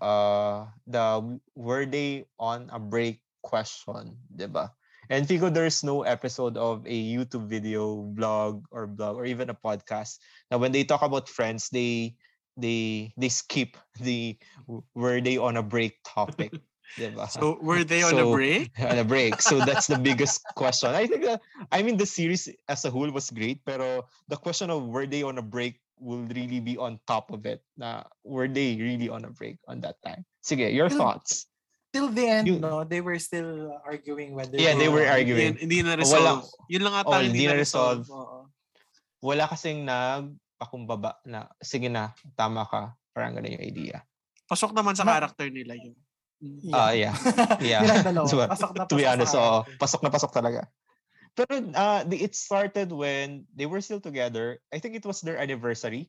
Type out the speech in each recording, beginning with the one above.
uh, the were they on a break question, 'di ba? And Fico, there's no episode of a YouTube video, blog, or blog, or even a podcast. Now, when they talk about friends, they they they skip the were they on a break topic. diba? So were they on a break? on a break. So that's the biggest question. I think that, I mean the series as a whole was great, pero the question of were they on a break will really be on top of it. Na were they really on a break on that time? Sige, your Till- thoughts. Till the end, You- no, they were still arguing whether Yeah, they were arguing. Hindi, hindi na Walang- resolve. Yun lang ata Oh, hindi, hindi na resolve. resolve. Wala kasing nagpakumbaba na sige na, tama ka. Parang ganun yung idea. Pasok naman sa Ma- character nila yun. Ah, yeah. Yeah. Nilang dalawa. So, pasok na pasok to be honest, oo. Pasok na pasok talaga. Pero uh, it started when they were still together. I think it was their anniversary.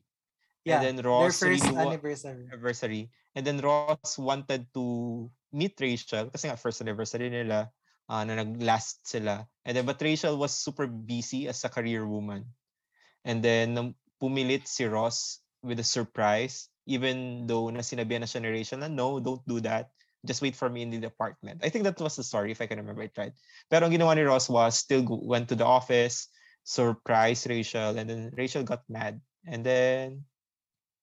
Yeah, and then their Ross first really anniversary. anniversary. And then Ross wanted to meet Rachel kasi nga first anniversary nila uh, na nag-last sila. And then but Rachel was super busy as a career woman. And then pumilit si Ross with a surprise even though na sinabihan na siya ni Rachel na no, don't do that. Just wait for me in the apartment. I think that was the story if I can remember it right. Pero ang ginawa ni Ross was still went to the office, surprised Rachel, and then Rachel got mad. And then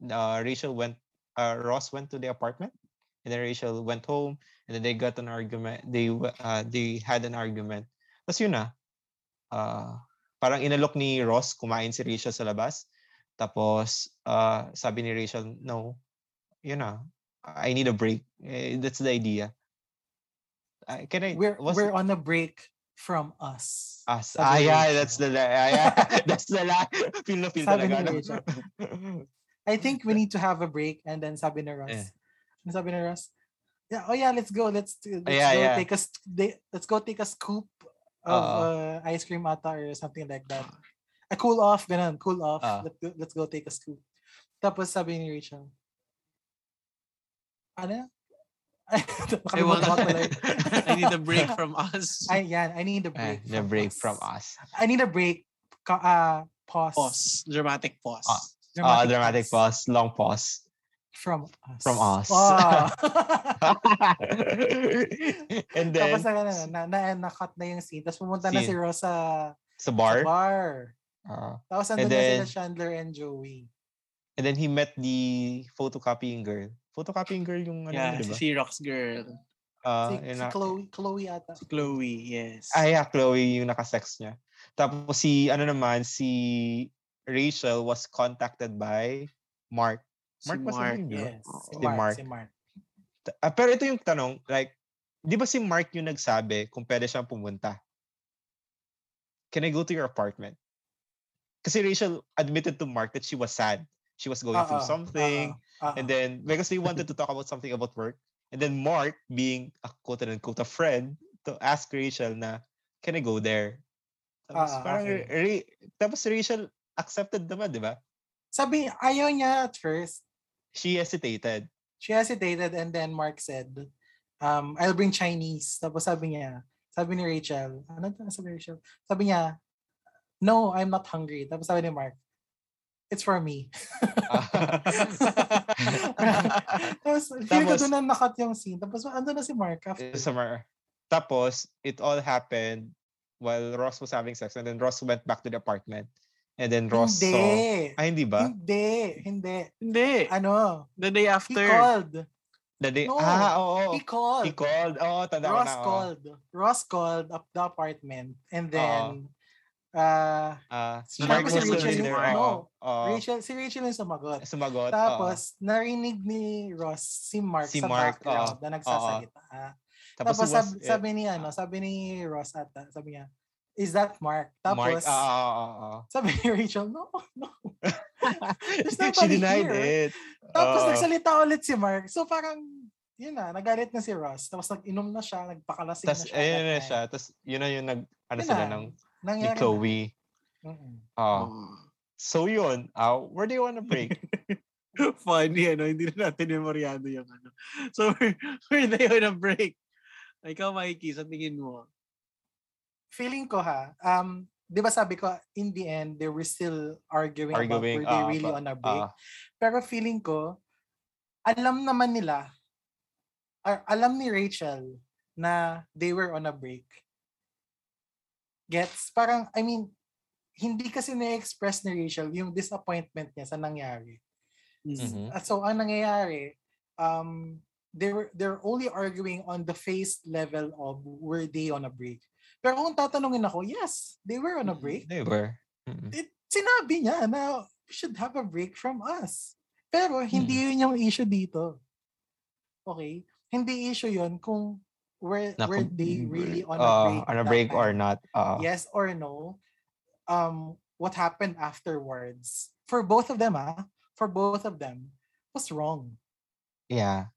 uh, Rachel went, uh, Ross went to the apartment, and then Rachel went home, and then they got an argument. They uh, they had an argument. Tapos yun na, uh, parang inalok ni Ross kumain si Rachel sa labas. Tapos uh, sabi ni Rachel, no, yun na, I need a break. Eh, that's the idea. Uh, can I? We're we're it on a break from us. us? Ah, ni yeah, that's the ah, yeah, that's the la- feel na feel Sabi talaga. Rachel. I think we need to have a break and then sabi ni Ross. Yeah. Sabi ni Ross? Yeah, oh yeah, let's go. Let's let's Yeah, go yeah. take a let's go take a scoop of uh, ice cream ata or something like that. A cool off, ganun, cool off. Ah. let's, go, let's go take a scoop. Tapos sabi ni Rachel, ano? I want Nakalimutan ko. I need a break from us. Ay, yan, I need a break. the from break us. from us. I need a break. Ka, uh, pause. Pause. Dramatic pause. Ah. Ah, dramatic pause, long pause. From us. From us. Wow. and then Tapos na, na, na, na, na-cut na yung scene. Tapos pumunta na si Scene. Ross sa, sa sa bar, bar. ah, Tapos And nandun na then- sila Chandler and Joey. and then he met the photocopying girl. Photocopying girl yung ano, yeah, di si? Xerox girl. Ah, si, si na- Chloe, Chloe ata. Si Chloe, yes. Ah, yeah, Chloe yung nakasex niya. Tapos si, ano naman, si Rachel was contacted by Mark. Si Mark was the name? Yes. Si Si Mark. Mark. Si Mark. Ah, pero ito yung tanong, like, di ba si Mark yung nagsabi kung pwede siyang pumunta? Can I go to your apartment? Kasi Rachel admitted to Mark that she was sad. She was going through Oo, something. oo, oo. And then, because they wanted to talk about something about work. And then Mark, being a quote and unquote a friend, to ask Rachel na, can I go there? Tapos Ah, parang, okay. Ra- tapos Rachel accepted naman, di ba? Sabi, ayaw niya at first. She hesitated. She hesitated and then Mark said, um, I'll bring Chinese. Tapos sabi niya, sabi ni Rachel, ano sabi ni Rachel? Sabi niya, no, I'm not hungry. Tapos sabi ni Mark, it's for me. Tapos, feeling ko doon na nakat yung scene. Tapos, ando na si Mark after. Summer. Tapos, it all happened while Ross was having sex. And then Ross went back to the apartment. And then Ross saw... hindi. Ah, hindi ba? Hindi. Hindi. Hindi. Ano? The day He after. called. The day, No, ah, oo. He called. He called. Oo, tanda ko Ross na. oo. called. Ross called up the apartment. And then, Oo. Uh, Ah, Si Mark Tapos was si Rachel yung- ano. Oo. Rachel, si Rachel yung sumagot. Sumagot. Tapos, narinig ni Ross si Mark Si sa Mark, background oo, na nagsasalita. Tapos, Tapos, he was, sabi, eh, sabi ni ano, sabi ni Ross ata, sabi niya, is that Mark? Mark, Tapos, ah, ah, ah, ah. sabi ni Rachel, no, no. There's She denied here. it. Tapos Oo. nagsalita ulit si Mark. So parang, yun na, nagalit na si Ross. Tapos nag-inom na siya, nagpakalasing Tapos, na siya. ayun na siya. Tapos, yun na yung nag, ano Yun sila na. ng, ni Nangyari Chloe. na. Mm-mm. Ah. Oh. So yun, ah, where do you want to break? Funny, ano, hindi na natin memoryado yung ano. So, where, where they on a break? Ikaw, Mikey, sa tingin mo? Feeling ko ha, um, di ba sabi ko, in the end, they were still arguing, Arguing, about were they ah, really ba- on a break. ah. Pero feeling ko, alam naman nila ar- alam ni Rachel na they were on a break. Gets? Parang, I mean, hindi kasi na-express ni Rachel yung disappointment niya sa nangyari. Mhm. At so, ang nangyayari, um, they were, they're only arguing on the face level of were they on a break. Pero kung tatanungin ako, yes, they were on a break. They were. Mm. It, sinabi niya na we should have a break from us. Pero hindi yun yung issue dito. Okay? Hindi issue yun kung were, Na were they really on a uh, break. on a break or not. Uh, Yes or no. Um, what happened afterwards for both of them, ah, for both of them, was wrong. Yeah.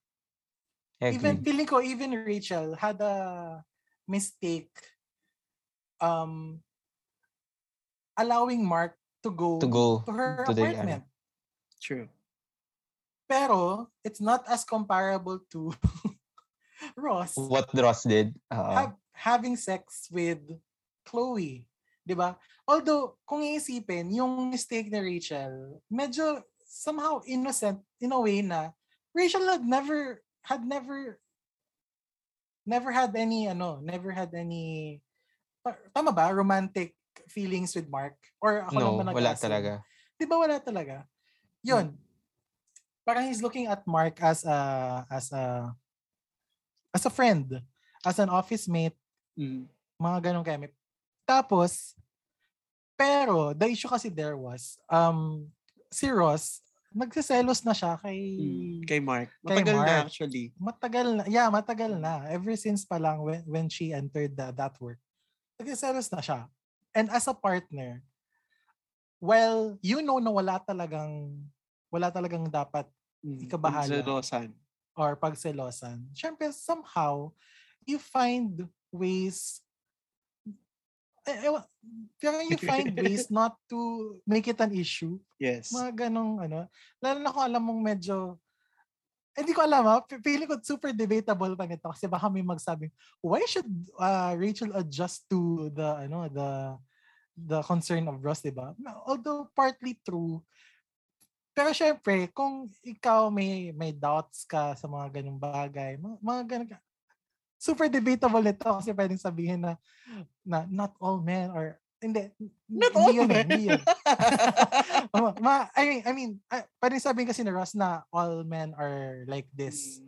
I even agree. feeling ko even Rachel had a mistake um allowing Mark to go to go to her to the, ano, apartment. True. Pero it's not as comparable to Ross what Ross did. Uh, have, having sex with Chloe. 'Di ba? Although, kung iisipin, yung mistake ni Rachel, medyo somehow innocent in a way na Rachel had never, had never, never had any, ano, never had any, tama ba, romantic feelings with Mark? Or ako lang no, ba wala talaga. Di ba wala talaga? Yun. Parang he's looking at Mark as a, as a, as a friend, as an office mate, Mm. mga ganong kami. Tapos, pero, the issue kasi there was, um, si Ross, nagsiselos na siya kay, Mm. Kay Mark. Kay Matagal na Mark. actually. matagal na, yeah, matagal na. Ever since pa lang when, when she entered the, that work. Nagsiselos na siya. And as a partner, well, you know na wala talagang, wala talagang dapat Mm. Ikabahala. Pagselosan. Or pagselosan. Siyempre, somehow, you find ways eh, ewan, parang you find ways not to make it an issue. Yes. Mga ganong ano. Lalo na kung alam mong medyo eh, hindi ko alam ha. P- Feeling ko super debatable pa nito kasi baka may magsabing, why should uh, Rachel adjust to the ano the the concern of Ross, di ba? Although partly true, pero syempre, kung ikaw may may doubts ka sa mga ganung bagay, mga, mga ganun ka- super debatable nito kasi pwedeng sabihin na, na not all men are hindi, Not hindi all yun eh, men. hindi yun. ma, I mean, I mean, uh, pwedeng sabihin kasi ni Ross na all men are like this.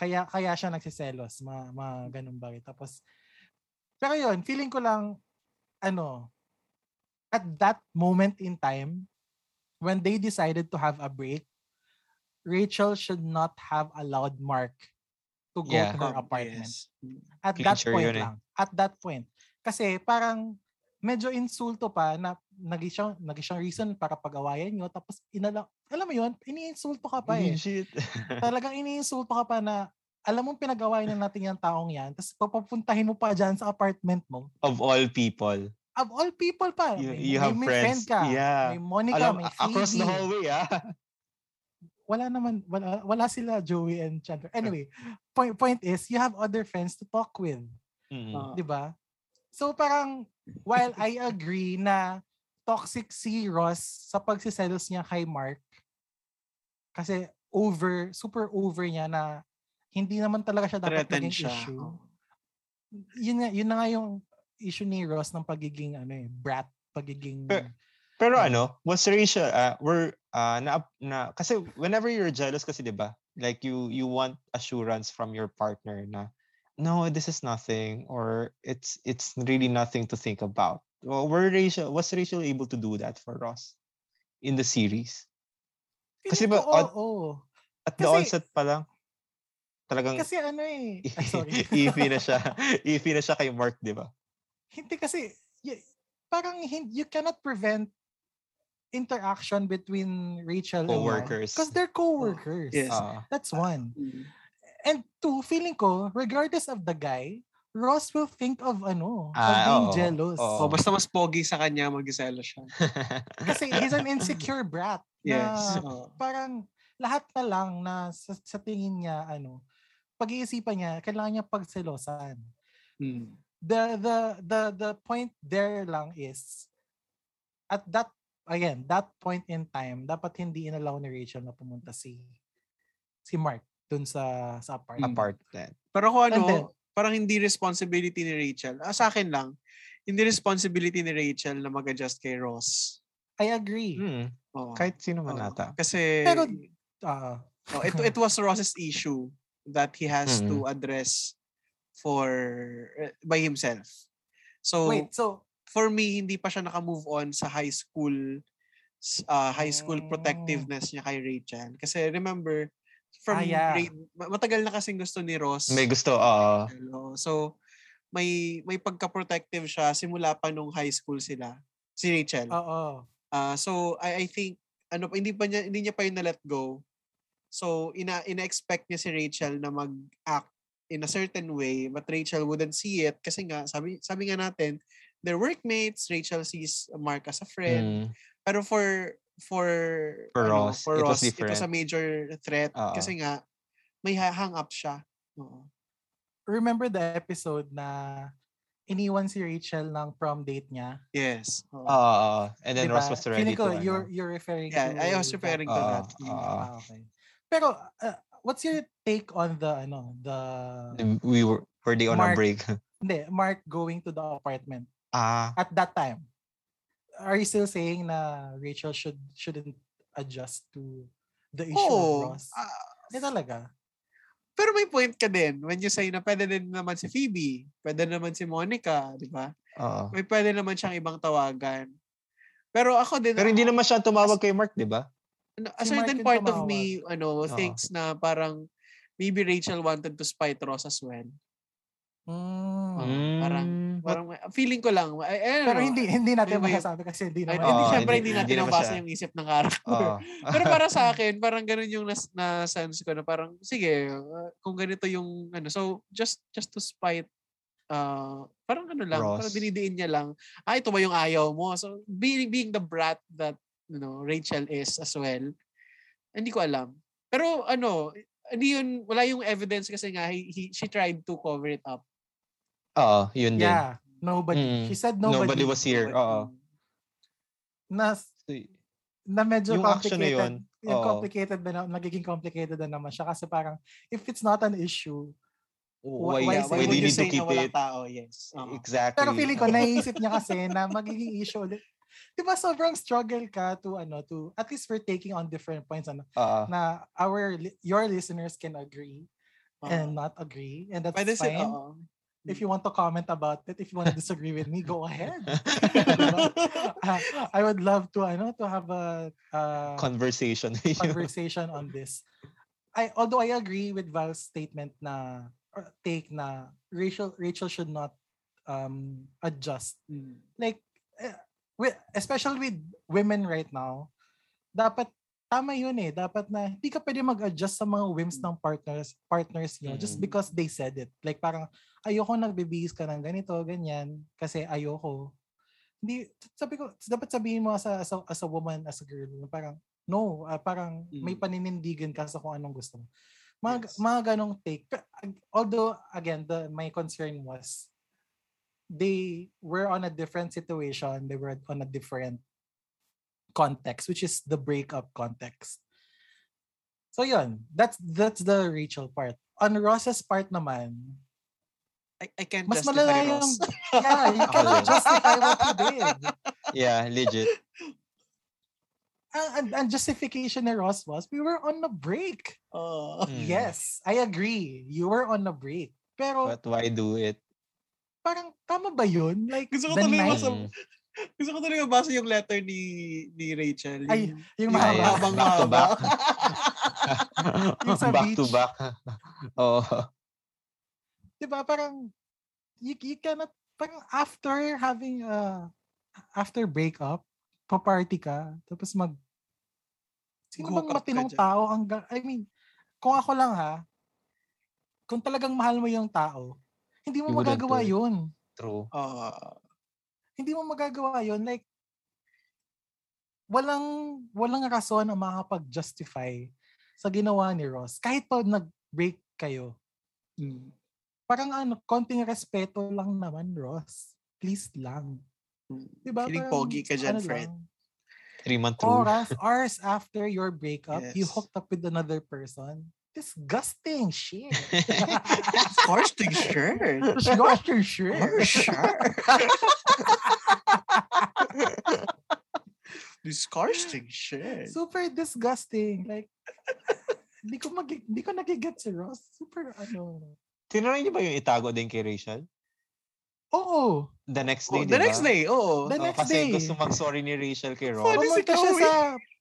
Kaya kaya siya nagsiselos, mga, mga ganun bagay. Tapos, pero yun, feeling ko lang, ano, at that moment in time, when they decided to have a break, Rachel should not have allowed Mark to go Yeah. to her apartment. yes. At that Clincher point eh. lang. At that point. Kasi parang medyo insulto pa na naging siyang, naging siyang reason para pag-awayan nyo. Tapos, inala, alam mo yun, iniinsulto ka pa eh. Shit. Talagang iniinsulto ka pa na alam mong pinag-awayan na natin yung taong yan, tapos papapuntahin mo pa dyan sa apartment mo. of all people. Of all people pa. You- may, you may- have may friends. friend ka. Yeah. May Monica, Alam, may a- across the Phoebe. hallway, ah. Wala naman, wala, wala sila Joey and Chandler. Anyway, point, point is, you have other friends to talk with. Mm. Ah. Di ba? So parang, while I agree na toxic si Ross sa pagsiselos niya kay Mark, kasi over, super over niya na hindi naman talaga siya dapat maging siya. issue. Oo. Yun nga, yun na nga yung issue ni Ross ng pagiging ano eh, brat, pagiging Pero- Pero Mm. ano, was Rachel, uh, were, uh, na, na, kasi whenever you're jealous kasi, di ba? Like you, you want assurance from your partner na, no, this is nothing, or it's, it's really nothing to think about. Well, were Rachel, was Rachel able to do that for Ross in the series? kasi ba, ko, on- oo. At the Kasi- onset pa lang, talagang Kasi ano eh, ay, sorry. iffy na siya. iffy na siya kay Mark, di ba? Hindi kasi, y- parang you cannot prevent interaction between Rachel Co-workers. Because they're co-workers. Yes. Ah. That's one. Mm. And two, feeling ko, regardless of the guy, Ross will think of ano, of Ah, being oo. jealous. Oo. Oh, basta mas pogi sa kanya, mag-iselo siya. Kasi he's an insecure brat. Yes. Na parang lahat na lang na sa, sa tingin niya, ano, pag-iisipan niya, kailangan niya pagselosan. Mm. The the the the point there lang is at that again that point in time dapat hindi inalaw ni Rachel na pumunta si si Mark dun sa sa apartment. Apartment. Pero kung ano, then- parang hindi responsibility ni Rachel. Ah, sa akin lang, hindi responsibility ni Rachel na mag-adjust kay Ross. I agree. Hmm. Oo. Kahit sino man Oo. ata. Kasi Pero, Ah, oh, it, it was Ross's issue that he has Mm. to address for eh, by himself. So wait, so for me hindi pa siya naka-move on sa high school uh, high school Oh. protectiveness niya kay Rachel. Kasi remember from Ah, yeah. grade, ma- matagal na kasing gusto ni Ross. May gusto, oo. Hello. So may may pagka-protective siya simula pa nung high school sila. Si Rachel. oo. Ah, so I I think ano hindi pa niya hindi niya pa yun na let go. So ina ina-expect niya si Rachel na mag-act in a certain way but Rachel wouldn't see it kasi nga sabi sabi nga natin they're workmates Rachel sees Mark as a friend Mm. pero for for For ano, Ross, for it was Ross, it was a major threat Oo. kasi nga may ha- hang up siya. Oo. Remember the episode na iniwan si Rachel ng prom date niya? Yes. Oo. Oo. And then Diba? Ross was ready Feeling ko, to, you're, ano. you're referring Yeah, to I was referring to Oo, that. oo. Ah, okay. Pero, uh, what's your take on the, ano, the, We were, were they on a Mark- break? hindi, Mark going to the apartment ah, at that time? Are you still saying na Rachel should, shouldn't adjust to the issue Oo. of Ross? Ah, Hindi talaga. Pero may point ka din when you say na pwede din naman si Phoebe, pwede naman si Monica, di ba? oo. May pwede naman siyang ibang tawagan. Pero ako din, Pero hindi naman siya tumawag kay Mark, di ba? A Si certain part yung of me, ano, Oo. thinks na parang maybe Rachel wanted to spite Ross as well. Mm. Mm. parang- Mm. Parang I, feeling ko lang. I, I Pero know. hindi hindi natin may- masasabi kasi hindi Ay, naman. hindi, Oo, syempre hindi- hindi hindi natin naman nabasa yung isip ng character. Oo. Pero para sa akin, parang ganun yung nas, na sense ko na parang, sige, uh, kung ganito yung, ano, so, just just to spite, uh, parang ano lang, Ross. parang dinidiin niya lang, ah, ito ba yung ayaw mo? So, being, being the brat that, you know, Rachel is as well, hindi ko alam. Pero, ano, hindi yun, wala yung evidence kasi nga, he, he, she tried to cover it up. Oo, yun din. Yeah, nobody. Mm. She said Nobody, nobody. was here. Oo. na, na medyo Yung action na complicated. yun, yung oo. complicated na, nagiging complicated na naman siya kasi parang if it's not an issue, Why, why why it- would do you need to say keep na walang it? tao? Yes. Oo. Exactly. pero feeling ko naisip niya kasi na magiging issue ulit. 'Di ba sobrang struggle ka to ano to at least we're taking on different points ano Oo. na our your listeners can agree Oo. and not agree and that's Pwede fine. oo. If you want to comment about it, if you want to disagree with me, go ahead. Diba? Ah, I would love to ano to have a uh, Conversation. conversation on this. I although I agree with Val's statement na or take na Rachel Rachel should not um adjust. Mm. Like wi- especially with women right now, dapat tama yun eh. Dapat na hindi ka pwede mag-adjust sa mga whims ng partners partners nyo just Mm. because they said it. Like parang ayoko nagbibihis ka ng ganito, ganyan kasi ayoko. Hindi sabi ko dapat sabihin mo as a, as a, as a woman, as a girl, parang no, ah, parang may Mm. paninindigan ka sa kung anong gusto mo. Mga, Yes. mga ganong take. Although, again, the, my concern was they were on a different situation. They were on a different context, which is the breakup context. So yun, that's that's the Rachel part. On Ross's part naman, I, I can't mas justify malala yung, yeah, you Ako cannot justify what he did. yeah, legit. and, ang, ang justification ni Ross was, we were on a break. Oo. Mm. Yes, I agree. You were on a break. Pero But why do it? Parang tama ba yun? Like, Gusto ko tuloy masa-. Gusto ko talaga basa yung letter ni ni Rachel. Ay, yung, yung yung mahaba. Back to mahaba. Yung sa back to beach. back. Oo. diba, parang, you, you cannot, parang after having, uh, after breakup, pa-party ka, tapos mag, sino Hook bang matinong tao ang, I mean, kung ako lang ha, kung talagang mahal mo yung tao, hindi mo You magagawa do yun. True. Oo. Hindi mo magagawa yun. Like, walang, walang rason ang makakapag-justify sa ginawa ni Ross. Kahit pa nag-break kayo, Mm. parang ano, konting respeto lang naman, Ross. Please lang. Diba? Feeling pogi ka dyan, ano friend. lang, Three month rule. Oras, hours after your breakup, you Yes. hooked up with another person. Disgusting shit. Disgusting shirt. disgusting shit. Oh, sure. Disgusting shit. Super disgusting. Like, hindi ko mag hindi ko nagiget si Ross. Super ano. Tinry niyo ba yung itago din kay Rachel? Oo. The next Oh, day, the di next day, oo. The Oo, next kasi day. gusto mag-sorry ni Rachel kay Ross. Funny si Pumunta siya Chloe. sa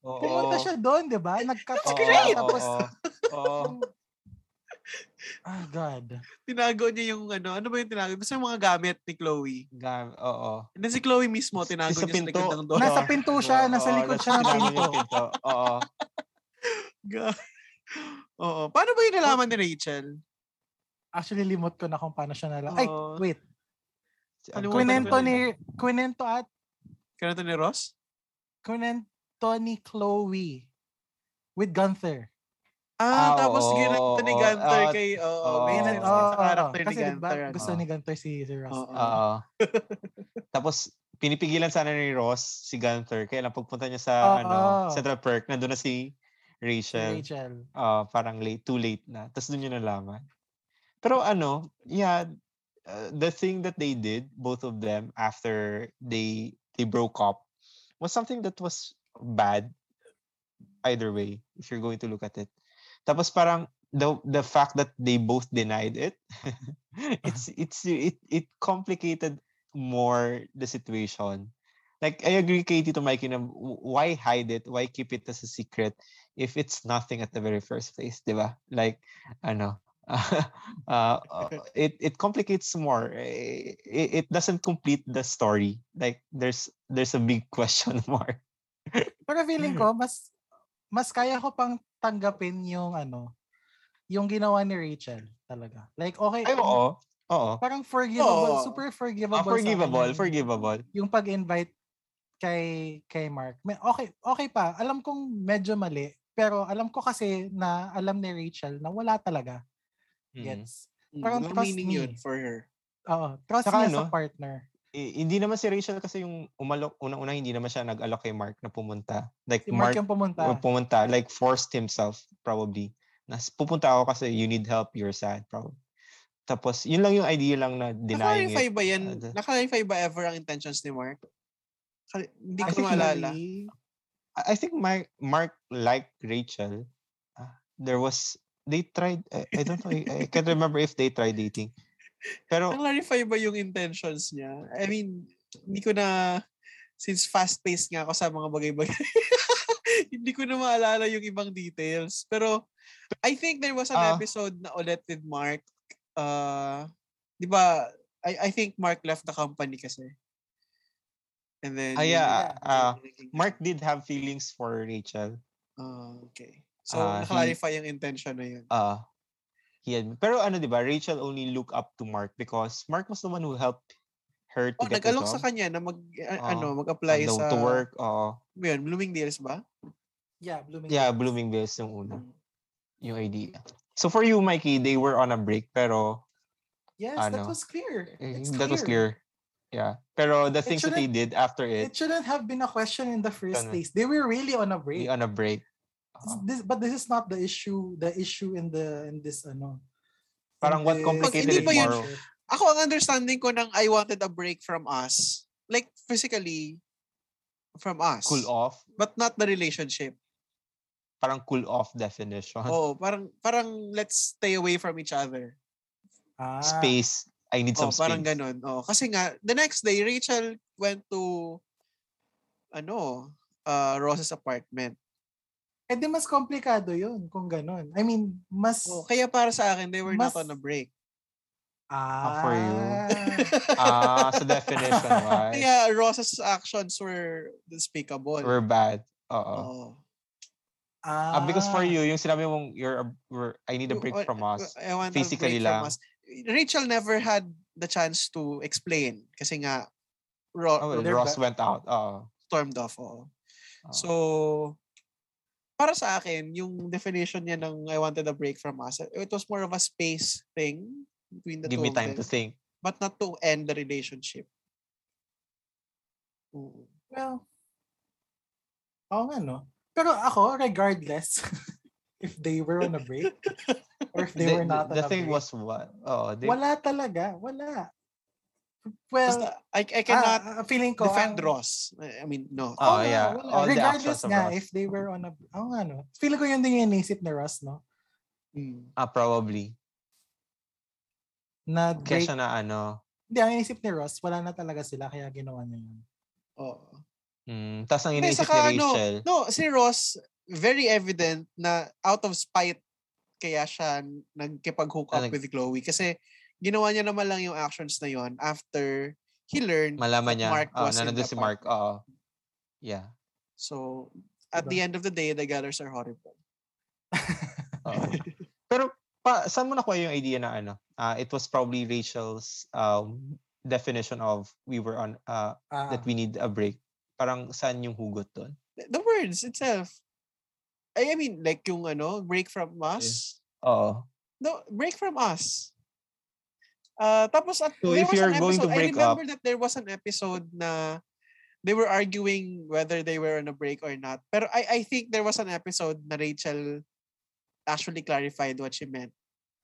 Oo. pumunta siya doon, 'di ba? Nag-cut siya, great. tapos oo. ah god. Tinago niya yung ano, ano ba yung tinago? Basta yung mga gamit ni Chloe. Gam- oo. And then si Chloe mismo, tinago Sa niya sa likod pinto. ng door. Nasa pinto siya, nasa Oo, likod nasa siya ng pinto. pinto. Oo. Ga- Oo. Paano ba yung nalaman ni Rachel? Actually, limot ko na kung paano siya nala. Ay, wait. Kwento ni kwento at Kanto ni Ross? kwento ni Chloe with Gunther. Ah, Ah, tapos oo, ginanto ni Gunther ah, kay, oo, oo. may oo, sa character oo. ni Kasi diba, Gunther. ano? gusto ni Gunther si, si Ross. Oo. Oo. Tapos, pinipigilan sana ni Ross si Gunther. Kaya lang pagpunta niya sa Oo. ano, Central Perk, nandun na si Rachel. Rachel. Ah, parang late, too late na. Tapos doon yun nalaman. Pero ano, yeah, uh, the thing that they did, both of them, after they they broke up, was something that was bad either way, if you're going to look at it. Tapos parang the the fact that they both denied it, it's it's it it complicated more the situation. Like I agree kay to Mikey na why hide it? Why keep it as a secret if it's nothing at the very first place, 'di ba? Like ano uh, uh, it it complicates more. Eh, It, it doesn't complete the story. Like there's there's a big question mark. Pero feeling ko, mas mas kaya ko pang tanggapin yung ano, yung ginawa ni Rachel talaga. Like, okay, Ay, oo. Oo. parang forgivable, Oo. super Ah, forgivable. akin forgivable, yung- forgivable. Yung pag-invite kay kay Mark. May, okay, okay pa. Alam kong medyo mali, pero alam ko kasi na alam ni Rachel na wala talaga. Mm. Gets? Mm, Parang walang trust meaning me. yun for her. Oo. Trust Saka niya ano, sa partner. Eh, hindi naman si Rachel kasi yung umalok, unang-una hindi naman siya nag-alok kay Mark na pumunta. Like Si Mark, Mark, yung pumunta. pumunta, like forced himself probably. Nas pupunta ako kasi you need help, you're sad probably. Tapos yun lang yung idea lang na denying Naka-clarify it. ba yan? Uh, Naka-clarify ba ever ang intentions ni Mark? Kali- Hindi ko think maalala. I I think my Mark liked Rachel. Uh, there was they tried I, I don't know I, I can't remember if they tried dating. Pero Na-clarify ba yung intentions niya? I mean, hindi ko na, since fast-paced nga ako sa mga bagay-bagay, hindi ko na maalala yung ibang details. Pero, I think there was an Ah. episode na ulit with Mark. Uh, di ba, I, I think Mark left the company kasi. And then, Ah, yeah, ah, yung naging- Mark did have feelings for Rachel. Ah, okay. So, Ah, he- na-clarify yung intention na yun. Uh he had, pero ano 'di ba Rachel only look up to Mark because Mark was the one who helped her to Oh, get the nag-alok job. sa kanya na mag, Oo. ano, mag-apply to, sa, to work. oo. ano yun, Bloomingdale's ba? yeah, Blooming. yeah, Blooming Bills yung una, Mm. yung idea. So for you, Mikey, they were on a break pero Yes, that ano, was clear. eh, It's that was clear. Yeah. Pero the things that they did after It it, shouldn't have been a question in the first place. They were really on a break. on a break. This, but this is not the issue. The issue in the in this ano. Parang what complicated yun- relationship. Ako, ang understanding ko ng I wanted a break from us, like physically, from us. Cool off. But not the relationship. Parang cool off definition. Oh, parang, parang let's stay away from each other. Ah, Space. I need Oh, some parang space. ganun. Oh, kasi nga, the next day, Rachel went to, ano, uh, Rose's apartment. Eh di mas komplikado yun kung ganun. I mean, mas... Oh, kaya para sa akin, they were not Mas- on a break. ah, for you. Ah, sa definition wise. Kaya Rose's actions were despicable. We're bad. Oo. Oh. ah, Ah, because for you, yung sinabi mong you're, a, we're, I need a break from us. I want a physically lang. us. Rachel never had the chance to explain kasi nga Ro- Oh, well, Ross ba- went out. Oo. stormed off. oo. Oo. So, para sa akin, yung definition niya ng I wanted a break from us, it was more of a space thing between the give two me of time them, to think. but not to end the relationship. Oo. Well, oo nga no. Pero ako, regardless, if they were on a break or if they the, were not the, on a thing break. was what? Oh, they, wala talaga. Wala. Well, Basta, I, I cannot ah, ah, feeling ko, defend ang- Ross. I mean, no. Oh, nga, yeah. wala. All Regardless nga, Ross. if they were on a... Oo nga, no. Feeling ko yun din yung inisip ni Ross, no? Mm. ah, probably. Na Kaya siya na ano. Hindi, ang inisip ni Ross, wala na talaga sila, kaya ginawa niya yun. Oo. Mm, Tapos ang iniisip saka ni ano, Rachel. No, si Ross, very evident na out of spite kaya siya nagkipag-hook up Ah, nag- with Chloe. Kasi ginawa niya naman lang yung actions na yon after he learned malaman that niya. Mark oh, was in nandun si. Mark. Oo. Yeah. So, at Diba? the end of the day, the gathers are horrible. Oo. Pero pa, saan mo nakuha yung idea na ano? ah it was probably Rachel's um, definition of we were on uh, Ah, that we need a break. Parang saan yung hugot doon? The- words itself. I I mean, like yung ano, break from us. Oo. No, break from us. Uh, tapos at So there if was you're an going to episode, break I remember that there was an episode na they were arguing whether they were on a break or not. Pero I I think there was an episode na Rachel actually clarified what she meant.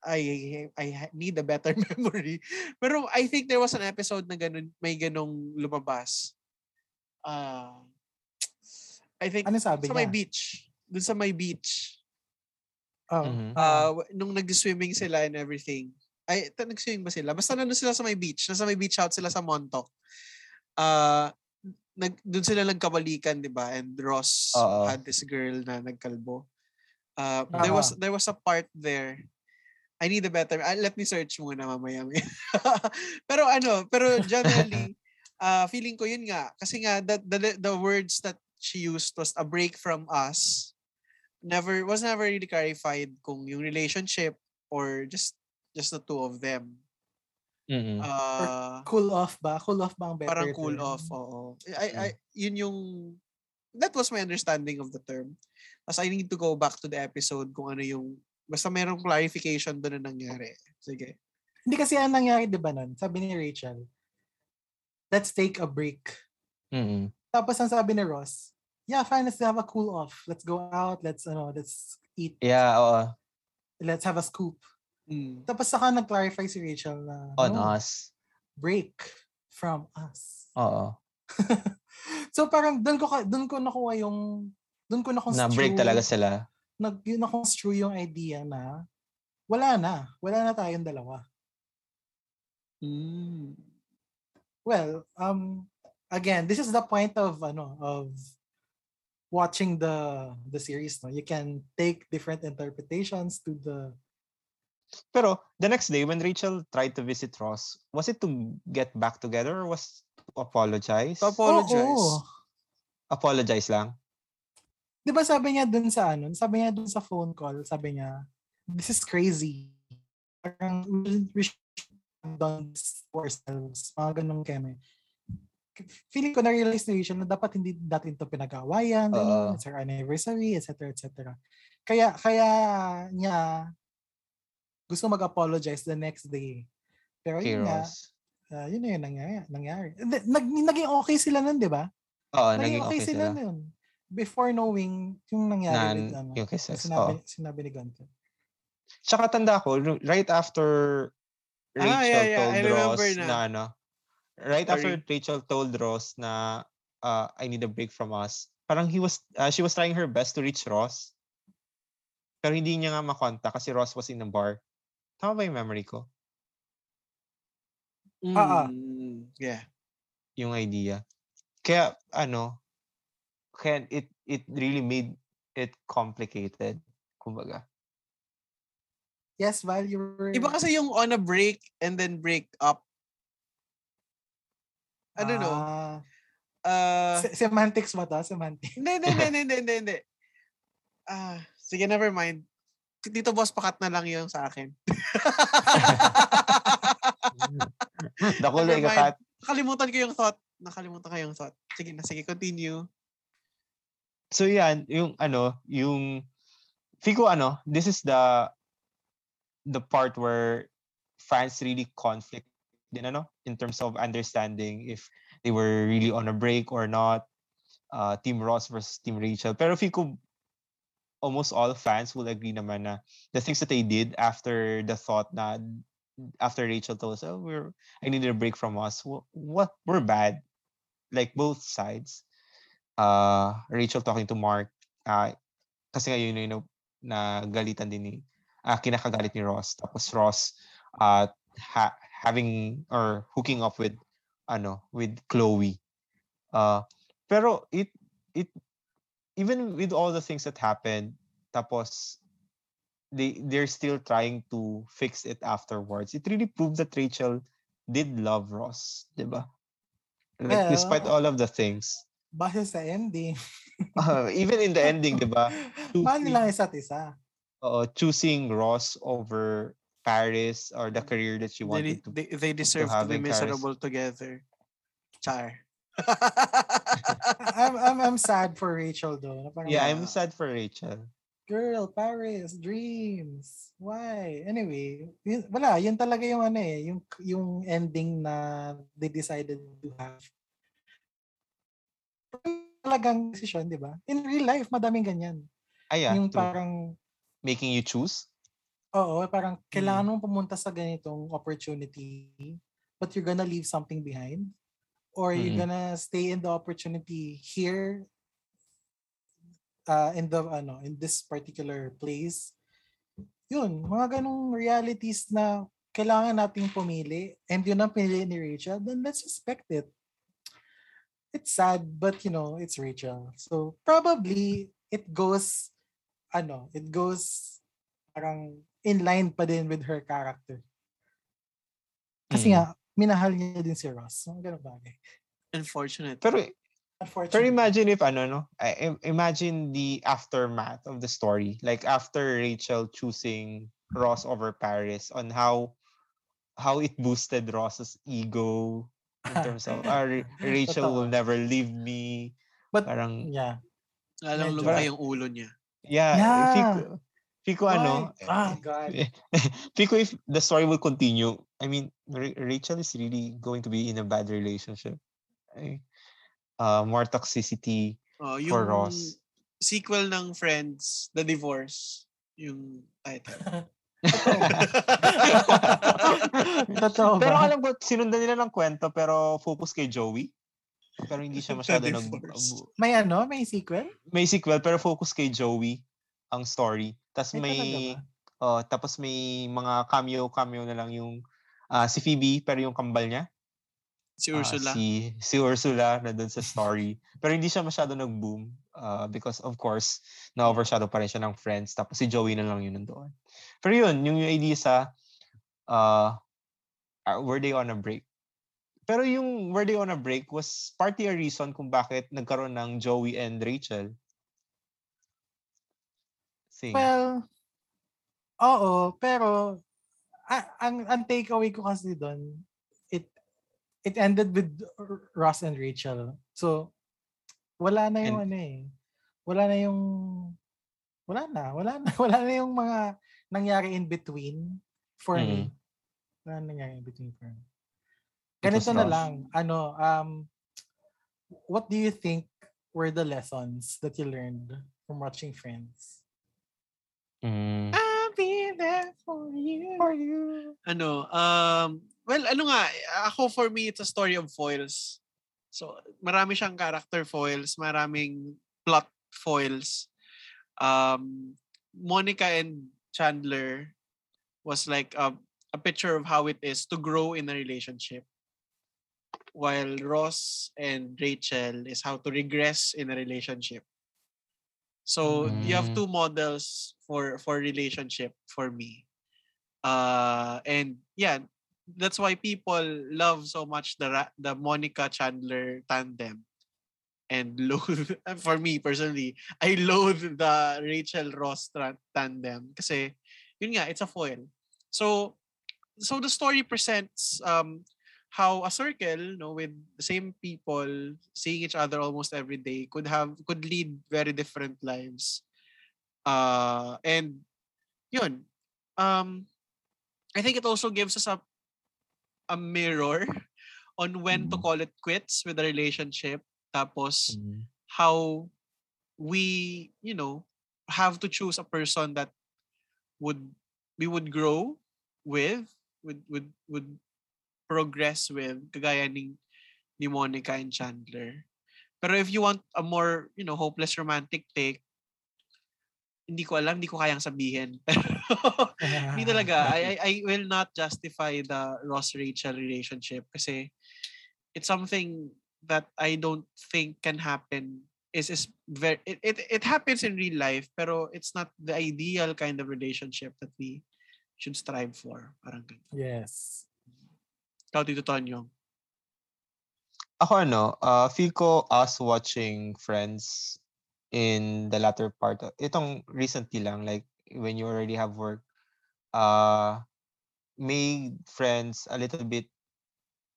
I I need a better memory. Pero I think there was an episode na ganun, may ganong lumabas. Uh, I think ano sabi sa niya? may beach. Dun sa may beach. Oh, Mhm. ah. Uh, nung nag-swimming sila and everything. Ay, nag-swimming ba sila? Basta nandun sila sa may beach. Nasa may beach out sila sa Montauk. Uh, nag, dun sila nagkabalikan, di ba? And Ross Oo. had this girl na nagkalbo. Uh, there was there was a part there. I need a better. ah, let me search muna mamaya. pero ano, pero generally, uh, feeling ko yun nga. Kasi nga, the, the, the words that she used was a break from us. Never, was never really clarified kung yung relationship or just just the two of them. Mm-mm. Uh, cool off ba? Cool off ba ang better parang cool term? off, oo. I, I, yun yung, that was my understanding of the term. Tapos I need to go back to the episode kung ano yung, basta merong clarification doon na nangyari. Sige. Hindi kasi ang nangyari, di ba nun? Sabi ni Rachel, let's take a break. Mm-mm. Tapos ang sabi ni Ross, yeah, fine, let's have a cool off. Let's go out, let's, ano, let's eat, Yeah, oo. let's have a scoop. Mm. Tapos saka nag-clarify si Rachel na, On no, us. break from us. Oo. so parang doon ko doon ko nakuha yung doon ko na Na break talaga sila. Nag yun na-construe yung idea na wala na, wala na tayong dalawa. Mm. Well, um again, this is the point of ano of watching the the series no. You can take different interpretations to the Pero the next day when Rachel tried to visit Ross, was it to get back together or was to apologize? To apologize. Oo. apologize lang. 'Di ba sabi niya dun sa ano, sabi niya dun sa phone call, sabi niya, this is crazy. Parang we should have done this for ourselves. Mga ganun keme. Feeling ko na-realize ni Rachel na dapat hindi natin to pinag-awayan, ganun, Oo. it's our anniversary, etc. etc. Kaya, kaya niya gusto mag-apologize the next day. Pero yun nga, ah, yun na yun nangyari. Nag, naging okay sila nun, di ba? Oo, Naging naging okay sila. nun. Before knowing yung nangyari Na, with, ano, yung kisses. sinabi, Oo. sinabi ni Gunter. Tsaka tanda ko, right after Rachel Ah, yeah, yeah. told I Ross na. na. ano, right after Sorry. Rachel told Ross na uh, I need a break from us, parang he was, uh, she was trying her best to reach Ross. Pero hindi niya nga makonta kasi Ross was in the bar. Tama ba yung memory ko? Ah, ah. Mm. Yeah. Yung idea. Kaya, ano, kaya it, it really made it complicated. Kumbaga. Yes, Val, you were... Iba kasi yung on a break and then break up. I don't know. Ah, Uh, se- semantics ba to? Semantics. hindi, hindi, hindi, hindi, hindi, hindi. Ah, sige, never mind. Dito boss, pakat na lang yung sa akin. Never mind. ikakat. Nakalimutan ko yung thought. Nakalimutan ko yung thought. Sige na, sige, continue. So yan, yung ano, yung Fico ano, this is the the part where fans really conflict din ano in terms of understanding if they were really on a break or not. Uh, Team Ross versus Team Rachel. Pero Fico almost all fans will agree naman na the things that they did after the thought na after Rachel told us, oh, we're I needed a break from us. What, what we're bad, like both sides. Uh, Rachel talking to Mark, uh, kasi nga yun yung na galitan din ni, uh, kinakagalit ni Ross. Tapos Ross, uh, ha- having or hooking up with, ano, with Chloe. Uh, pero it, it, even with all the things that happened, tapos they they're still trying to fix it afterwards. It really proved that Rachel did love Ross, 'di ba? Like Well, despite all of the things. Base sa ending. Uh, even in the ending, 'di ba? Mahal nilang isa't isa. Uh, choosing Ross over Paris or the career that she They, wanted to. they, they deserve to, have be in Paris. miserable together. Char. I'm, I'm, I'm sad for Rachel though. Parang, Yeah, I'm Yeah. sad for Rachel. Girl, Paris, dreams. Why? Anyway, yun, wala, yun talaga yung ano eh, yung, yung ending na they decided to have. Talagang decision, di ba? In real life, madaming ganyan. Ah, yeah, yung true. parang, Making you choose. oo, parang Hmm. kailangan mong pumunta sa ganitong opportunity, but you're gonna leave something behind. Or you're Mm. gonna stay in the opportunity here uh, in the ano in this particular place? Yun mga ganong realities na kailangan nating pumili. And yun ang pinili ni Rachel then let's respect it. It's sad but you know it's Rachel. So probably it goes ano it goes parang in line pa din with her character. Kasi Mm. nga minahal niya din si Ross so ganun bagay Unfortunate. Pero unfortunately Pero imagine if ano no, imagine the aftermath of the story. Like after Rachel choosing Ross over Paris on how how it boosted Ross's ego in terms of ah, Ra- Rachel will never leave me. but Parang yeah Lalong lumaki yung ulo niya. yeah, Yeah. Fico, Fico ano, Why? ah god Fico if the story will continue, I mean Ra- Rachel is really going to be in a bad relationship. Uh, more toxicity Oh, for yung Ross. sequel ng Friends, The Divorce, yung title. Totoo pero ba? alam ko, sinundan nila ng kwento pero focus kay Joey. Pero hindi siya masyado nag... Divorce. May ano? May sequel? May sequel pero focus kay Joey ang story. Tapos Ay, may... oh, tapos may mga cameo-cameo na lang yung ah, si Phoebe pero yung kambal niya. si ah, Ursula. si, si Ursula na dun sa story. pero hindi siya masyado nag-boom ah, because of course na-overshadow pa rin siya ng friends. Tapos si Joey na lang yun nandoon. Pero yun, yung, yung idea sa uh, were they on a break? Pero yung were they on a break was partly a reason kung bakit nagkaroon ng Joey and Rachel thing. Well, oo, pero a- ang ang takeaway ko kasi doon, it it ended with Ross and Rachel. So wala na yung ano eh. Wala na yung wala na, wala na, wala na yung mga nangyari in between for me. Wala na nangyari in between for me. Ganito na lang, ano, um, what do you think were the lessons that you learned from watching Friends? Mm. I'll be there for you. For you. ano, um, well, ano nga, ako for me, it's a story of foils. So, marami siyang character foils, maraming plot foils. Um, Monica and Chandler was like a, a picture of how it is to grow in a relationship. While Ross and Rachel is how to regress in a relationship. So you have Mm. two models for for relationship for me. Uh and yeah, that's why people love so much the the Monica Chandler tandem and loathe for me personally I loathe the Rachel Ross tandem kasi yun nga it's a foil so so the story presents um how a circle you no with the same people seeing each other almost every day could have could lead very different lives uh and yun um I think it also gives us a a mirror on when to Mm. call it quits with a relationship tapos Mm. how we you know have to choose a person that would we would grow with, would would would progress with, kagaya ni, ni Monica and Chandler. Pero if you want a more, you know, hopeless romantic take, hindi ko alam, hindi ko kayang sabihin. Pero hindi talaga. I, I, will not justify the Ross-Rachel relationship kasi it's something that I don't think can happen is is very it, it it happens in real life pero it's not the ideal kind of relationship that we should strive for parang ganun. Yes. Ikaw Tito Tonyo Ako ano, uh, feel ko us watching Friends in the latter part, of, itong recently lang, like when you already have work, uh, made Friends a little bit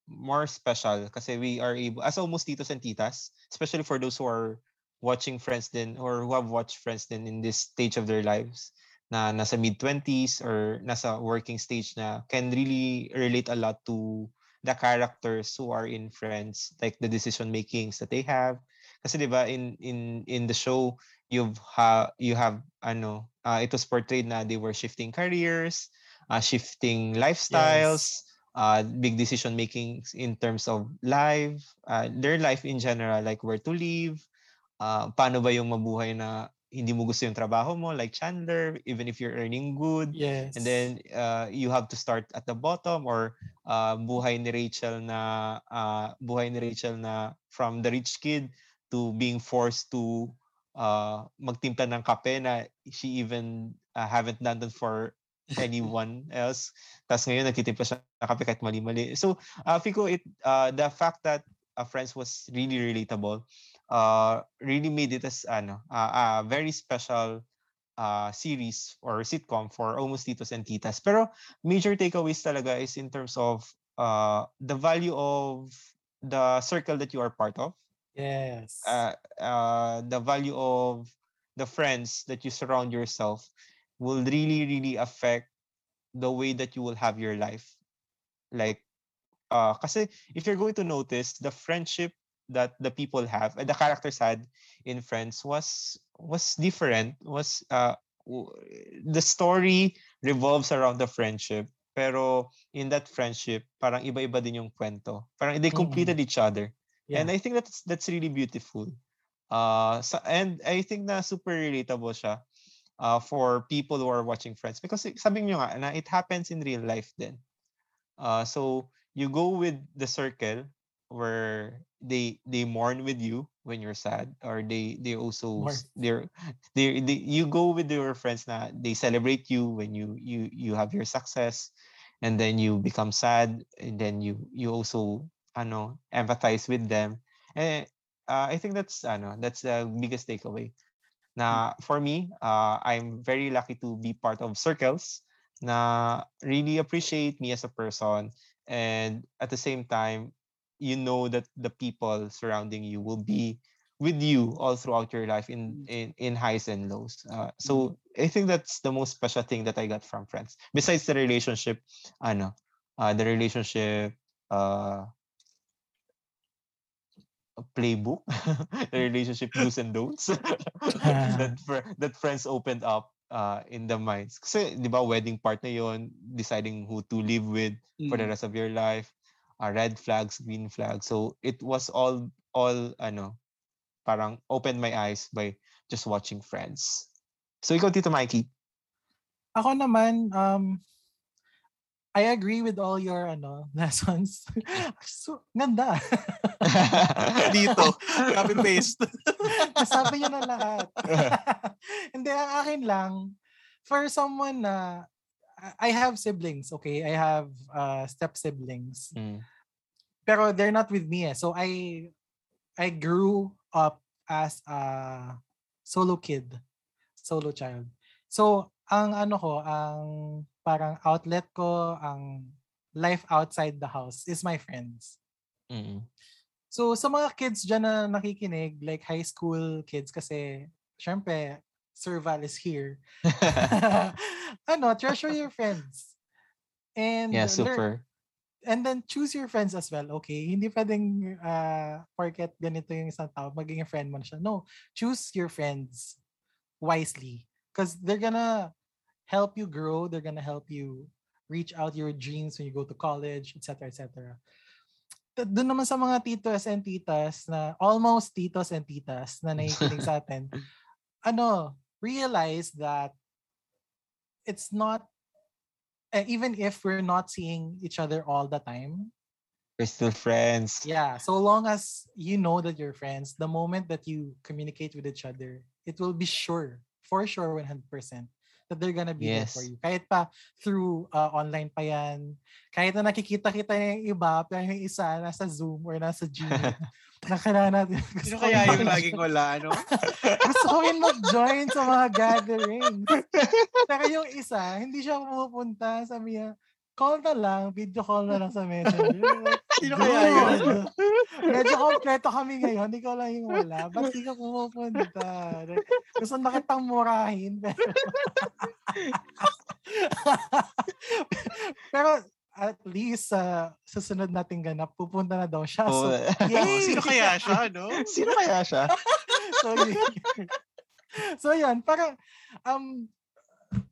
more special kasi we are able, as almost titos and titas, especially for those who are watching Friends then or who have watched Friends then in this stage of their lives na nasa mid-20s or nasa working stage na can really relate a lot to the characters who are in Friends, like the decision makings that they have. Kasi 'di ba in in in the show you've ha you have ano uh, it was portrayed na they were shifting careers, uh, shifting lifestyles, yes. uh, big decision making in terms of life, uh, their life in general like where to live, uh, paano ba yung mabuhay na hindi mo gusto yung trabaho mo like Chandler even if you're earning good. Yes. and then uh, you have to start at the bottom or uh, buhay ni Rachel na uh, buhay ni Rachel na from the rich kid to being forced to uh, magtimpla ng kape na she even uh, haven't done that for anyone else. Tapos ngayon nagtitimpla siya ng kape kahit mali-mali. So uh, Fico it uh, the fact that uh, Friends was really relatable uh, really made it as ano, uh, a very special uh, series or sitcom for almost titos and titas. Pero major takeaways talaga is in terms of uh, the value of the circle that you are part of. Yes. Uh, uh, the value of the friends that you surround yourself will really, really affect the way that you will have your life. Like, uh, kasi if you're going to notice, the friendship that the people have and the characters had in Friends was was different. Was uh the story revolves around the friendship. Pero in that friendship, parang iba-iba din yung kwento. Parang they completed mm. each other. Yeah. And I think that's that's really beautiful. Uh so, and I think na super relatable siya uh, for people who are watching Friends because sabi niyo nga na it happens in real life then. Uh, so you go with the circle where they they mourn with you when you're sad or they they also they're they they you go with your friends na they celebrate you when you you you have your success and then you become sad and then you you also ano empathize with them. And uh, I think that's ano that's the biggest takeaway. Na for me uh, I'm very lucky to be part of circles na really appreciate me as a person and at the same time you know that the people surrounding you will be with you all throughout your life in mm. in, in highs and lows. Uh, so mm. I think that's the most special thing that I got from friends. Besides the relationship, ano, uh, the relationship uh, playbook, the relationship do's and don'ts that that friends opened up uh, in the minds. Kasi, di ba, wedding partner yon deciding who to live with mm. for the mm. rest of your life uh, red flags, green flags. So it was all all ano, parang opened my eyes by just watching Friends. So ikaw Tito Mikey. Ako naman um I agree with all your ano lessons. so, ganda. Dito, copy paste. Nasabi niya na lahat. Hindi, ang akin lang, for someone na I have siblings, okay? I have uh, step siblings. Mm. Pero they're not with me eh. So I I grew up as a solo kid, solo child. So ang ano ko, ang parang outlet ko, ang life outside the house is my friends. Mm. So sa mga kids dyan na nakikinig, like high school kids kasi syempre Sir Val is here. ano, treasure your friends. And yeah, super. Learn, and then choose your friends as well, okay? Hindi pwedeng uh, porket ganito yung isang tao, maging friend mo na siya. No, choose your friends. wisely because they're gonna help you grow. They're gonna help you reach out your dreams when you go to college, etc., etc. Doon naman sa mga titos and titas na almost titos and titas na nakikinig sa atin, ano, realize that it's not eh, even if we're not seeing each other all the time, We're still friends. yeah, so long as you know that you're friends, the moment that you communicate with each other, it will be sure, for sure, 100%, that they're gonna be there for you. Kahit pa through uh, online pa yan, kahit na nakikita-kita yung iba, pero yung isa nasa Zoom or nasa Gmail, na kailangan natin. Sino kaya yun yung laging wala, ano? Gusto ko yun mag-join sa mga gatherings. Pero yung isa, hindi siya pumupunta. Sabi niya, call na lang, video call na lang sa messenger. Sino kaya yun? Medyo kompleto kami ngayon. Ikaw lang yung wala. Ba't di ka pumupunta? Gusto na kitang murahin. Pero, pero at least sa susunod nating ganap, pupunta na daw siya. So, Oh, yay! Sino kaya siya, no? Sino kaya siya? so, yun. so yan, parang um,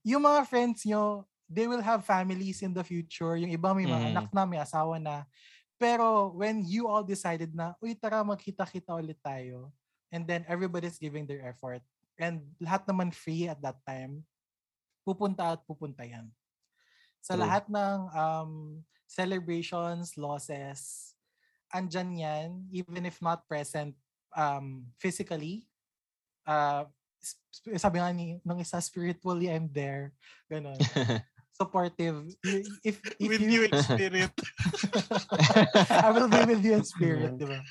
yung mga friends nyo, they will have families in the future. Yung iba may mga Mm. anak na, may asawa na. Pero when you all decided na, uy, tara magkita-kita ulit tayo. And then everybody's giving their effort. And lahat naman free at that time. Pupunta at pupunta yan. Sa True. lahat ng um, celebrations, losses, andyan yan, even if not present um, physically. Uh, sabi nga ni, ng isa, spiritually, I'm there. Ganon. Supportive. If, if With you in spirit. I will be with you in spirit, di ba?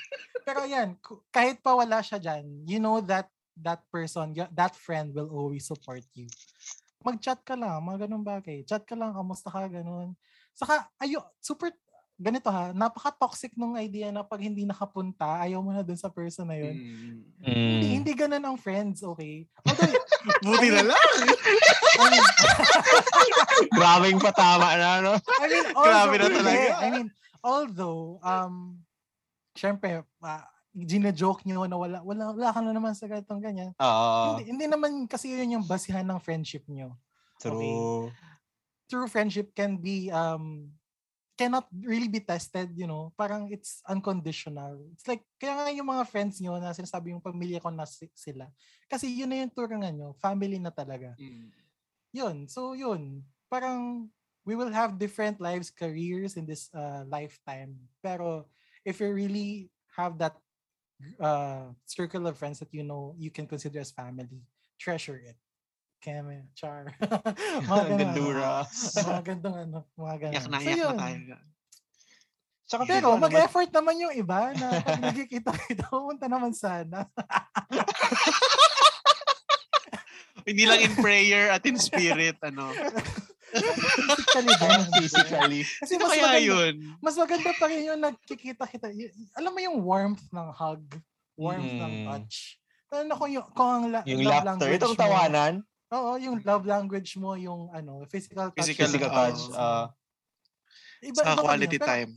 Pero yan, kahit pa wala siya dyan, you know that that person, that friend will always support you. Mag-chat ka lang, mga ganun bagay. Chat ka lang, kamusta ka, ganun. Saka, ayo, super, ganito ha, napaka-toxic nung idea na pag hindi nakapunta, ayaw mo na dun sa person na yun. Mm. Hindi, Mm. hindi ganun ang friends, okay? Although, Buti na lang. I mean, Grabing patama na, no? I mean, Grabe na although, talaga. I mean, although, um, syempre, uh, gina-joke nyo na wala, wala, wala ka na naman sa ganitong ganyan. Oo. hindi, hindi naman kasi yun yung basihan ng friendship nyo. True. True friendship can be, um, cannot really be tested, you know. Parang it's unconditional. It's like, kaya nga yung mga friends nyo na sinasabi yung pamilya ko na si- sila. Kasi yun na yung turangan nyo. Family na talaga. Mm. yun. So yun, parang we will have different lives, careers in this uh, lifetime. Pero if you really have that uh, circle of friends that you know you can consider as family, treasure it. Keme, char. mga ganun. Ganduras. Mga gandang ano, mga ganun. Yak na, So yak na yun. tayo. Tsaka Pero ano, mag- mag-effort naman yung iba na pag nagkikita-kita, pumunta naman sana. Hindi lang in prayer at in spirit, ano. Physically din. physically. Kasi mas kaya maganda- yun? mas maganda pa rin yung nagkikita-kita. Alam mo yung warmth ng hug, warmth ng Mm. touch. Ano kung yung, kung ang la- Yung love laughter. language Itong mo- tawanan. Oo, yung love language mo, yung ano, physical touch. Physical, Physical yung touch. mo. ah, Iba- Sa iba quality. Pero- time.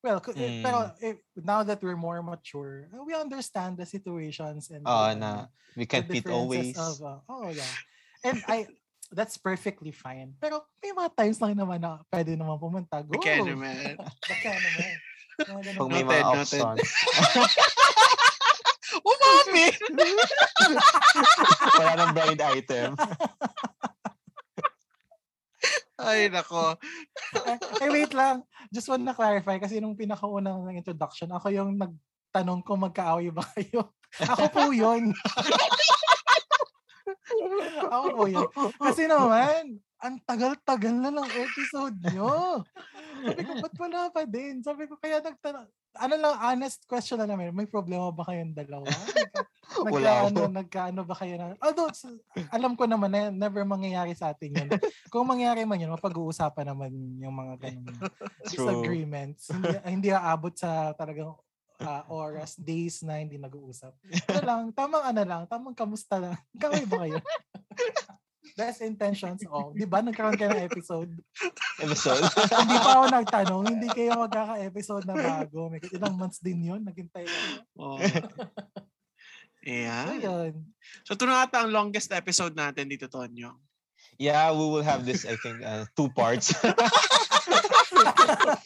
Well, eh, pero Mm. eh, now that we're more mature, uh, we understand the situations and Oo, the, na we can't differences always. Of, uh, oh, yeah. And I, that's perfectly fine. Pero may mga times lang naman na pwede naman pumunta. Go! We can, man. Baka naman. Mga ganun. Pag may mga options. Umami! Wala nang blind item. Ay, nako. Eh, wait lang. Just want na clarify kasi nung pinakaunang ng introduction, ako yung nagtanong kung magkaaway ba kayo. Ako po yun. Ako po yun. Kasi naman, ang tagal-tagal na ng episode nyo. Sabi ko, ba't wala pa din? Sabi ko, kaya nagtanong, ano lang, honest question na namin, may problema ba kayong dalawa? Nagka, Wala nagkaano, ba kayo na, although, alam ko naman na never mangyayari sa atin yun. Kung mangyari man yun, mapag-uusapan naman yung mga ganun disagreements. hindi, hindi aabot sa talagang ah, oras, days na hindi nag-uusap. Ano lang, tamang ano lang, tamang kamusta lang. Kaway ba kayo? Best intentions all. Di ba nagkaroon kayo ng episode? Episode. hindi pa ako nagtanong, hindi kayo magkaka-episode na bago. May ilang months din yun, naghintay ako. Oh. So, Ayan. yun. So, ito na ata ang longest episode natin dito, Tonyo. Yeah, we will have this, I think, uh, two parts.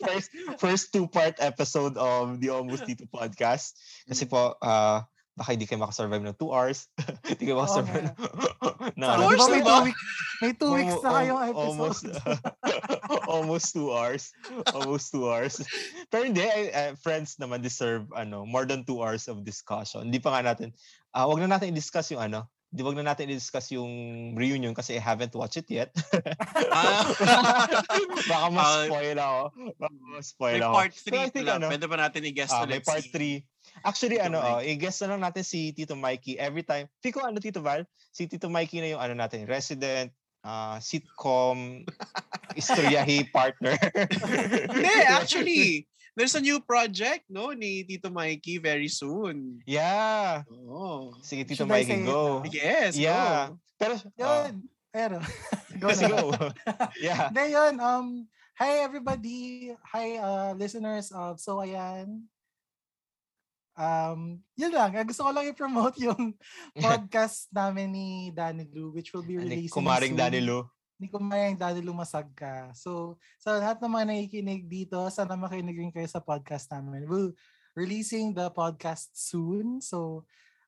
First, first two-part episode of the Almost Dito podcast. Kasi po, uh, baka hindi kayo makasurvive ng two hours. Hindi kayo makasurvive ng, ng Sabi Of course, ko, may diba? two, week, may two weeks na kayong episode. Almost, almost two hours. Almost two hours. Pero hindi, I- friends naman deserve ano more than two hours of discussion. Hindi pa nga natin, ah wag na natin i-discuss yung ano, di wag na natin i-discuss yung reunion kasi I haven't watched it yet. Ah. Baka Ah, ma-spoil ako. Baka ma-spoil May ako. part So, I 3 think, lang. ano, Pwede ba natin i-guess Ah, ulit may part si- 3. Actually, Tito ano, oh, Mikey. i-guess na lang natin si Tito Mikey every time. Feel ko ano, Tito Val? Si Tito Mikey na yung ano natin, resident, ah, sitcom, istoryahi partner. Hindi, actually, there's a new project, no, ni Tito Mikey very soon. Yeah. Oh. Sige, Tito Should Mikey, say it go. now? Yes, Yeah. go. Pero, Yun. Pero, go na. go. yeah. Hindi, yun. Um, hi, everybody. Hi, uh, listeners of So Ayan. Um, yun lang. Gusto ko lang i-promote yung podcast namin ni Danny Lou, which will be Ani, releasing Kumaring soon. Danilo. Ni Kumaring Danny Lou Masagka. So, sa lahat ng mga nakikinig dito, sana makinig rin kayo sa podcast namin. We'll releasing the podcast soon. So,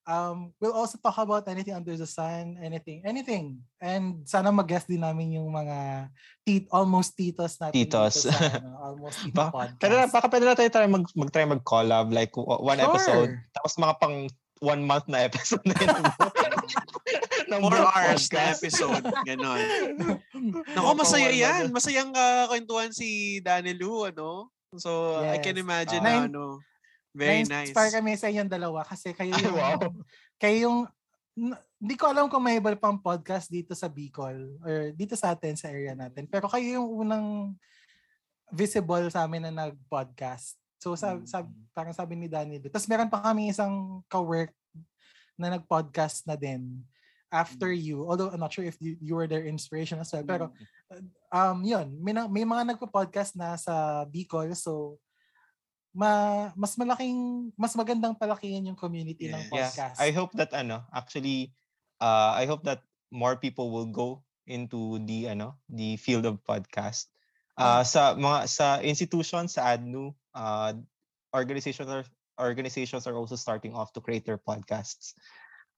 um, we'll also talk about anything under the sun, anything, anything. And sana mag-guest din namin yung mga tit almost titos natin Titos. sa ano, almost tito Ba- podcast. Na, baka pwede na tayo try mag, mag-try mag-collab, like one Sure. episode, tapos mga pang one month na episode na yun. ng Four hours na episode. Ganon. Naku, Mga masaya yan. Masayang uh, kwentuhan si Danny Lou, ano? So, I can Yes. imagine Ah. na, ano, very nice. Na-inspire kami sa inyong dalawa kasi kayo Ay, yung, wow. kayo yung, hindi ko alam kung may iba pang podcast dito sa Bicol or dito sa atin sa area natin. Pero kayo yung unang visible sa amin na nag-podcast. So, sa, sa, parang sabi ni Danny. Tapos meron pa kami isang ka-work na nag-podcast na din after you. Although I'm not sure if you, you were their inspiration as well. Pero um yun, may, na- may mga nagpo-podcast na sa Bicol. So, ma, mas malaking, mas magandang palakihin yung community ng Yes. Yeah, podcast. I hope that ano, actually, uh, I hope that more people will go into the ano, the field of podcast. Uh, sa mga sa institutions, sa ADNU, uh, organizations are organizations are also starting off to create their podcasts.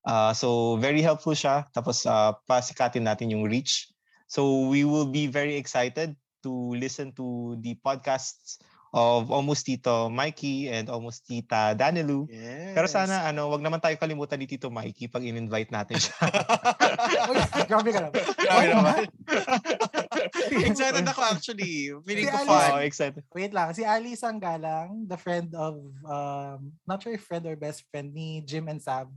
Uh, so very helpful siya. Tapos uh, pasikatin natin yung reach. So we will be very excited to listen to the podcasts of Almost Tito Mikey and Almost Tita Danilu. Yes. Pero sana ano, wag naman tayo kalimutan ni Tito Mikey pag in-invite natin siya. Grabe ka naman. Grabe naman. excited ako actually. Feeling Si ko fun. Oh, excited. Wait lang, si Ali Sanggalang, the friend of, um, not sure if friend or best friend ni Jim and Sab,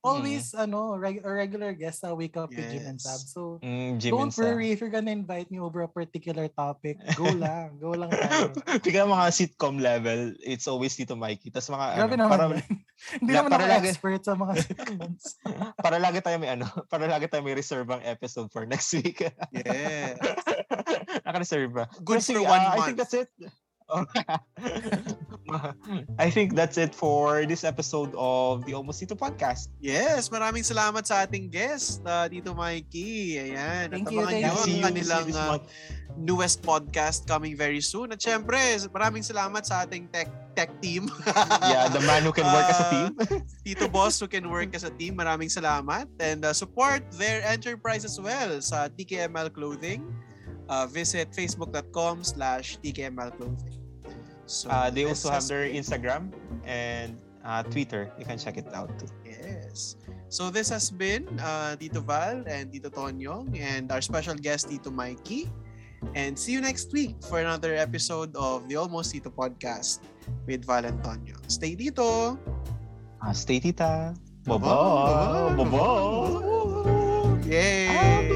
always, ano, reg- a regular guest sa Wake Up with Jim and Sab. Yes. So, Mm, Jim don't and Sam. worry if you're gonna invite me over a particular topic. Go lang. Go lang tayo. Bigla mga sitcom level, it's always Tito Mikey. Tapos mga Grabe ano, naman. para. Hindi naman para ako lagi- expert sa mga sitcoms. para lagi tayo may ano, para lagi tayo may reserve ang episode for next week. Yeah. Naka-reserve ba? Good Pero sige, for one ah, I month. think that's it. I think that's it for this episode of the Almost Tito podcast. Yes, maraming salamat sa ating guest, uh, Tito Mikey. Ayan. Thank At you, thank you. ang See you, kanilang see you this uh, month. newest podcast coming very soon. At syempre, maraming salamat sa ating tech tech team. yeah, the man who can work as a Uh, team. Tito Boss who can work as a team. Maraming salamat. And uh, support their enterprise as well sa TKML Clothing. Uh, visit facebook.com slash TKML Clothing. So, Uh, they also have their Instagram and uh, Twitter. You can check it out too. Yes. So this has been uh, Tito Val and Tito Tonyong and our special guest Tito Mikey. And see you next week for another episode of the Almost Tito podcast with Val and Tonyo. Stay dito! Uh, stay tita. Bye-bye. Bye-bye. Yay!